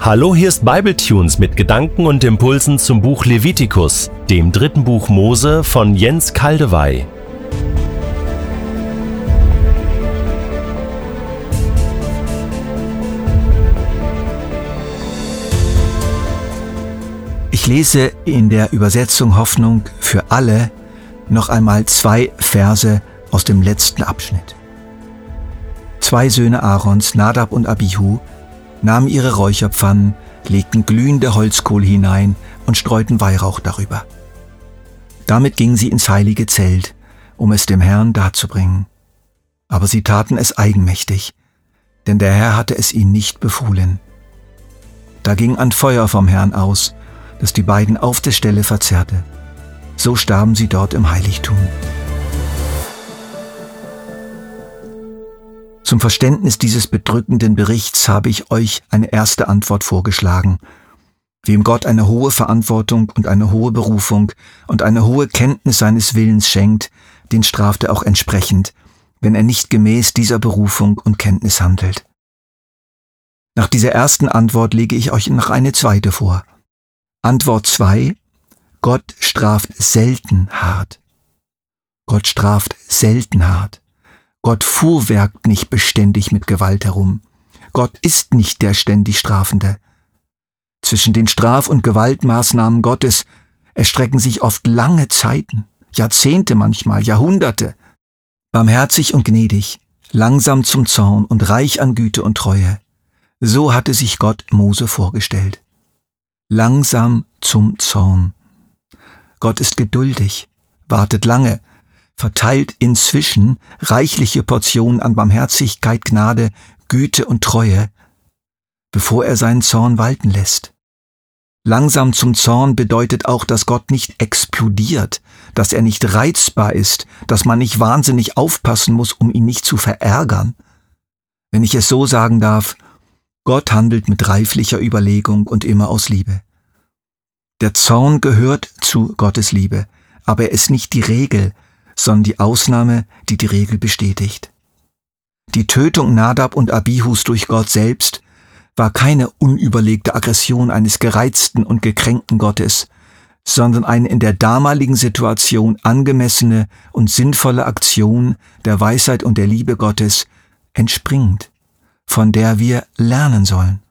Hallo, hier ist Bibletunes mit Gedanken und Impulsen zum Buch Levitikus, dem dritten Buch Mose von Jens Kaldewey. Ich lese in der Übersetzung Hoffnung für alle noch einmal zwei Verse aus dem letzten Abschnitt. Zwei Söhne Aarons, Nadab und Abihu, nahmen ihre Räucherpfannen, legten glühende Holzkohle hinein und streuten Weihrauch darüber. Damit gingen sie ins heilige Zelt, um es dem Herrn darzubringen. Aber sie taten es eigenmächtig, denn der Herr hatte es ihnen nicht befohlen. Da ging ein Feuer vom Herrn aus, das die beiden auf der Stelle verzerrte. So starben sie dort im Heiligtum. Zum Verständnis dieses bedrückenden Berichts habe ich euch eine erste Antwort vorgeschlagen. Wem Gott eine hohe Verantwortung und eine hohe Berufung und eine hohe Kenntnis seines Willens schenkt, den straft er auch entsprechend, wenn er nicht gemäß dieser Berufung und Kenntnis handelt. Nach dieser ersten Antwort lege ich euch noch eine zweite vor. Antwort zwei: Gott straft selten hart. Gott straft selten hart. Gott fuhrwerkt nicht beständig mit Gewalt herum. Gott ist nicht der ständig Strafende. Zwischen den Straf- und Gewaltmaßnahmen Gottes erstrecken sich oft lange Zeiten, Jahrzehnte manchmal, Jahrhunderte. Barmherzig und gnädig, langsam zum Zorn und reich an Güte und Treue. So hatte sich Gott Mose vorgestellt. Langsam zum Zorn. Gott ist geduldig, wartet lange, verteilt inzwischen reichliche Portionen an Barmherzigkeit, Gnade, Güte und Treue, bevor er seinen Zorn walten lässt. Langsam zum Zorn bedeutet auch, dass Gott nicht explodiert, dass er nicht reizbar ist, dass man nicht wahnsinnig aufpassen muss, um ihn nicht zu verärgern. Wenn ich es so sagen darf, Gott handelt mit reiflicher Überlegung und immer aus Liebe. Der Zorn gehört zu Gottes Liebe, aber er ist nicht die Regel, sondern die Ausnahme, die die Regel bestätigt. Die Tötung Nadab und Abihus durch Gott selbst war keine unüberlegte Aggression eines gereizten und gekränkten Gottes, sondern eine in der damaligen Situation angemessene und sinnvolle Aktion der Weisheit und der Liebe Gottes entspringt, von der wir lernen sollen.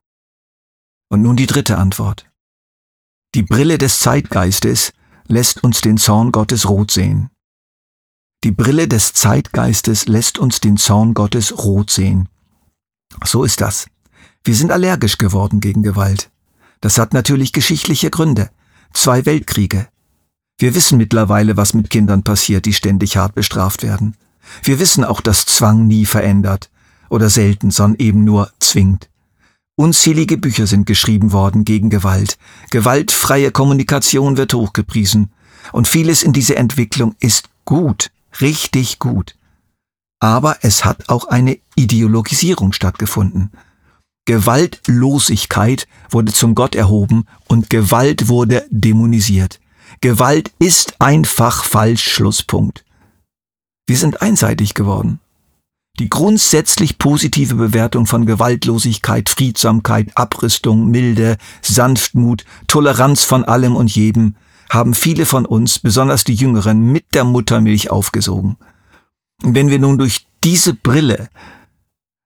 Und nun die dritte Antwort. Die Brille des Zeitgeistes lässt uns den Zorn Gottes rot sehen. Die Brille des Zeitgeistes lässt uns den Zorn Gottes rot sehen. So ist das. Wir sind allergisch geworden gegen Gewalt. Das hat natürlich geschichtliche Gründe. Zwei Weltkriege. Wir wissen mittlerweile, was mit Kindern passiert, die ständig hart bestraft werden. Wir wissen auch, dass Zwang nie verändert oder selten, sondern eben nur zwingt. Unzählige Bücher sind geschrieben worden gegen Gewalt. Gewaltfreie Kommunikation wird hochgepriesen. Und vieles in dieser Entwicklung ist gut richtig gut. Aber es hat auch eine Ideologisierung stattgefunden. Gewaltlosigkeit wurde zum Gott erhoben und Gewalt wurde dämonisiert. Gewalt ist einfach falsch Schlusspunkt. Wir sind einseitig geworden. Die grundsätzlich positive Bewertung von Gewaltlosigkeit, Friedsamkeit, Abrüstung, Milde, Sanftmut, Toleranz von allem und jedem haben viele von uns, besonders die Jüngeren, mit der Muttermilch aufgesogen. Und wenn wir nun durch diese Brille,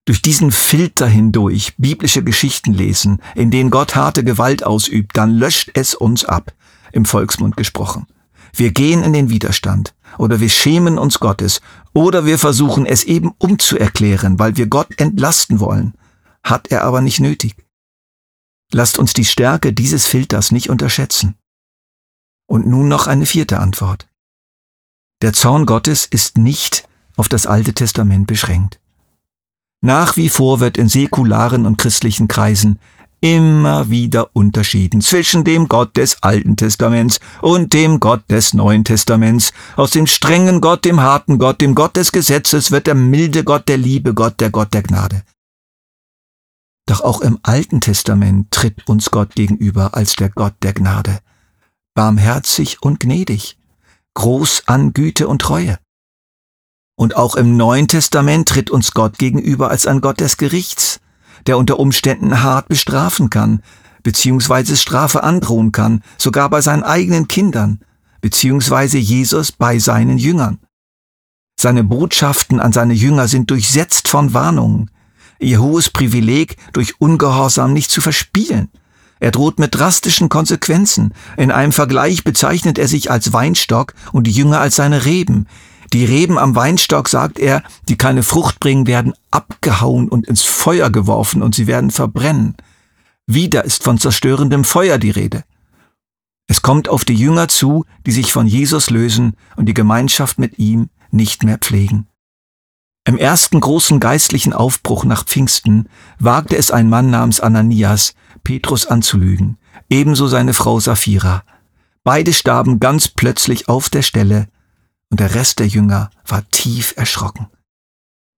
durch diesen Filter hindurch biblische Geschichten lesen, in denen Gott harte Gewalt ausübt, dann löscht es uns ab, im Volksmund gesprochen. Wir gehen in den Widerstand oder wir schämen uns Gottes oder wir versuchen es eben umzuerklären, weil wir Gott entlasten wollen, hat er aber nicht nötig. Lasst uns die Stärke dieses Filters nicht unterschätzen. Und nun noch eine vierte Antwort. Der Zorn Gottes ist nicht auf das Alte Testament beschränkt. Nach wie vor wird in säkularen und christlichen Kreisen immer wieder unterschieden zwischen dem Gott des Alten Testaments und dem Gott des Neuen Testaments. Aus dem strengen Gott, dem harten Gott, dem Gott des Gesetzes wird der milde Gott, der liebe Gott, der Gott der Gnade. Doch auch im Alten Testament tritt uns Gott gegenüber als der Gott der Gnade barmherzig und gnädig, groß an Güte und Treue. Und auch im Neuen Testament tritt uns Gott gegenüber als ein Gott des Gerichts, der unter Umständen hart bestrafen kann, beziehungsweise Strafe androhen kann, sogar bei seinen eigenen Kindern, beziehungsweise Jesus bei seinen Jüngern. Seine Botschaften an seine Jünger sind durchsetzt von Warnungen, ihr hohes Privileg durch Ungehorsam nicht zu verspielen. Er droht mit drastischen Konsequenzen. In einem Vergleich bezeichnet er sich als Weinstock und die Jünger als seine Reben. Die Reben am Weinstock, sagt er, die keine Frucht bringen, werden abgehauen und ins Feuer geworfen und sie werden verbrennen. Wieder ist von zerstörendem Feuer die Rede. Es kommt auf die Jünger zu, die sich von Jesus lösen und die Gemeinschaft mit ihm nicht mehr pflegen. Im ersten großen geistlichen Aufbruch nach Pfingsten wagte es ein Mann namens Ananias, Petrus anzulügen, ebenso seine Frau Sapphira. Beide starben ganz plötzlich auf der Stelle, und der Rest der Jünger war tief erschrocken.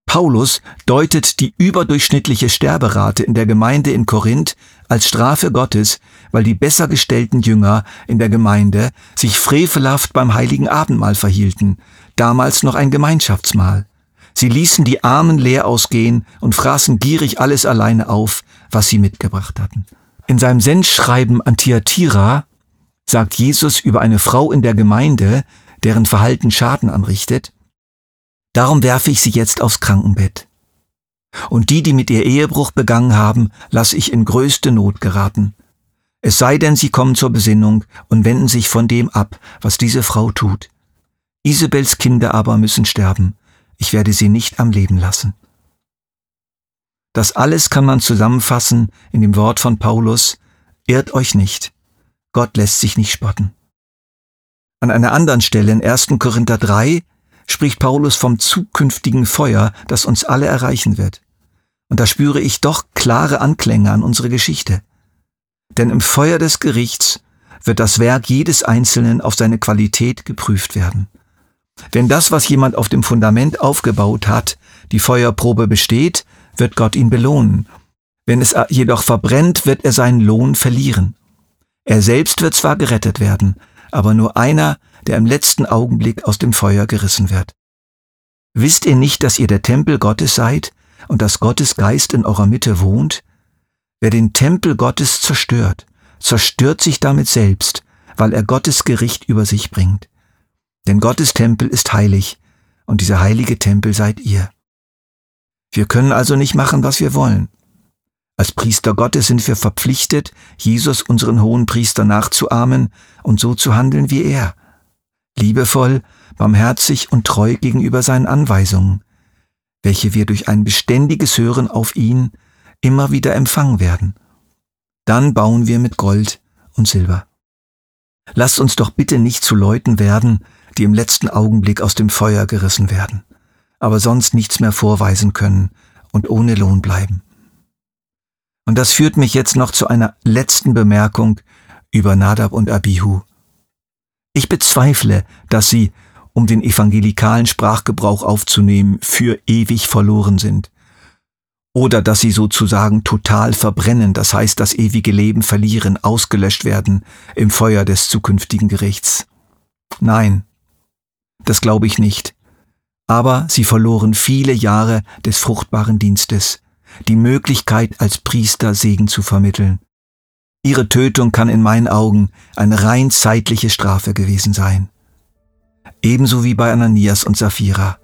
Paulus deutet die überdurchschnittliche Sterberate in der Gemeinde in Korinth als Strafe Gottes, weil die besser gestellten Jünger in der Gemeinde sich frevelhaft beim heiligen Abendmahl verhielten, damals noch ein Gemeinschaftsmahl. Sie ließen die Armen leer ausgehen und fraßen gierig alles alleine auf, was sie mitgebracht hatten. In seinem Sendschreiben an Thyatira sagt Jesus über eine Frau in der Gemeinde, deren Verhalten Schaden anrichtet, Darum werfe ich sie jetzt aufs Krankenbett. Und die, die mit ihr Ehebruch begangen haben, lasse ich in größte Not geraten. Es sei denn, sie kommen zur Besinnung und wenden sich von dem ab, was diese Frau tut. Isabels Kinder aber müssen sterben, ich werde sie nicht am Leben lassen. Das alles kann man zusammenfassen in dem Wort von Paulus, irrt euch nicht, Gott lässt sich nicht spotten. An einer anderen Stelle in 1. Korinther 3 spricht Paulus vom zukünftigen Feuer, das uns alle erreichen wird. Und da spüre ich doch klare Anklänge an unsere Geschichte. Denn im Feuer des Gerichts wird das Werk jedes Einzelnen auf seine Qualität geprüft werden. Wenn das, was jemand auf dem Fundament aufgebaut hat, die Feuerprobe besteht, wird Gott ihn belohnen. Wenn es jedoch verbrennt, wird er seinen Lohn verlieren. Er selbst wird zwar gerettet werden, aber nur einer, der im letzten Augenblick aus dem Feuer gerissen wird. Wisst ihr nicht, dass ihr der Tempel Gottes seid und dass Gottes Geist in eurer Mitte wohnt? Wer den Tempel Gottes zerstört, zerstört sich damit selbst, weil er Gottes Gericht über sich bringt. Denn Gottes Tempel ist heilig, und dieser heilige Tempel seid ihr. Wir können also nicht machen, was wir wollen. Als Priester Gottes sind wir verpflichtet, Jesus unseren hohen Priester nachzuahmen und so zu handeln wie er. Liebevoll, barmherzig und treu gegenüber seinen Anweisungen, welche wir durch ein beständiges Hören auf ihn immer wieder empfangen werden. Dann bauen wir mit Gold und Silber. Lasst uns doch bitte nicht zu Leuten werden, die im letzten Augenblick aus dem Feuer gerissen werden, aber sonst nichts mehr vorweisen können und ohne Lohn bleiben. Und das führt mich jetzt noch zu einer letzten Bemerkung über Nadab und Abihu. Ich bezweifle, dass sie, um den evangelikalen Sprachgebrauch aufzunehmen, für ewig verloren sind. Oder dass sie sozusagen total verbrennen, das heißt das ewige Leben verlieren, ausgelöscht werden im Feuer des zukünftigen Gerichts. Nein, das glaube ich nicht. Aber sie verloren viele Jahre des fruchtbaren Dienstes, die Möglichkeit als Priester Segen zu vermitteln. Ihre Tötung kann in meinen Augen eine rein zeitliche Strafe gewesen sein. Ebenso wie bei Ananias und Sapphira.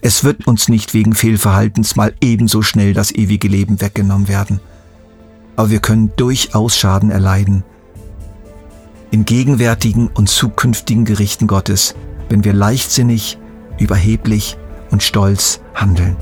Es wird uns nicht wegen Fehlverhaltens mal ebenso schnell das ewige Leben weggenommen werden. Aber wir können durchaus Schaden erleiden. In gegenwärtigen und zukünftigen Gerichten Gottes wenn wir leichtsinnig, überheblich und stolz handeln.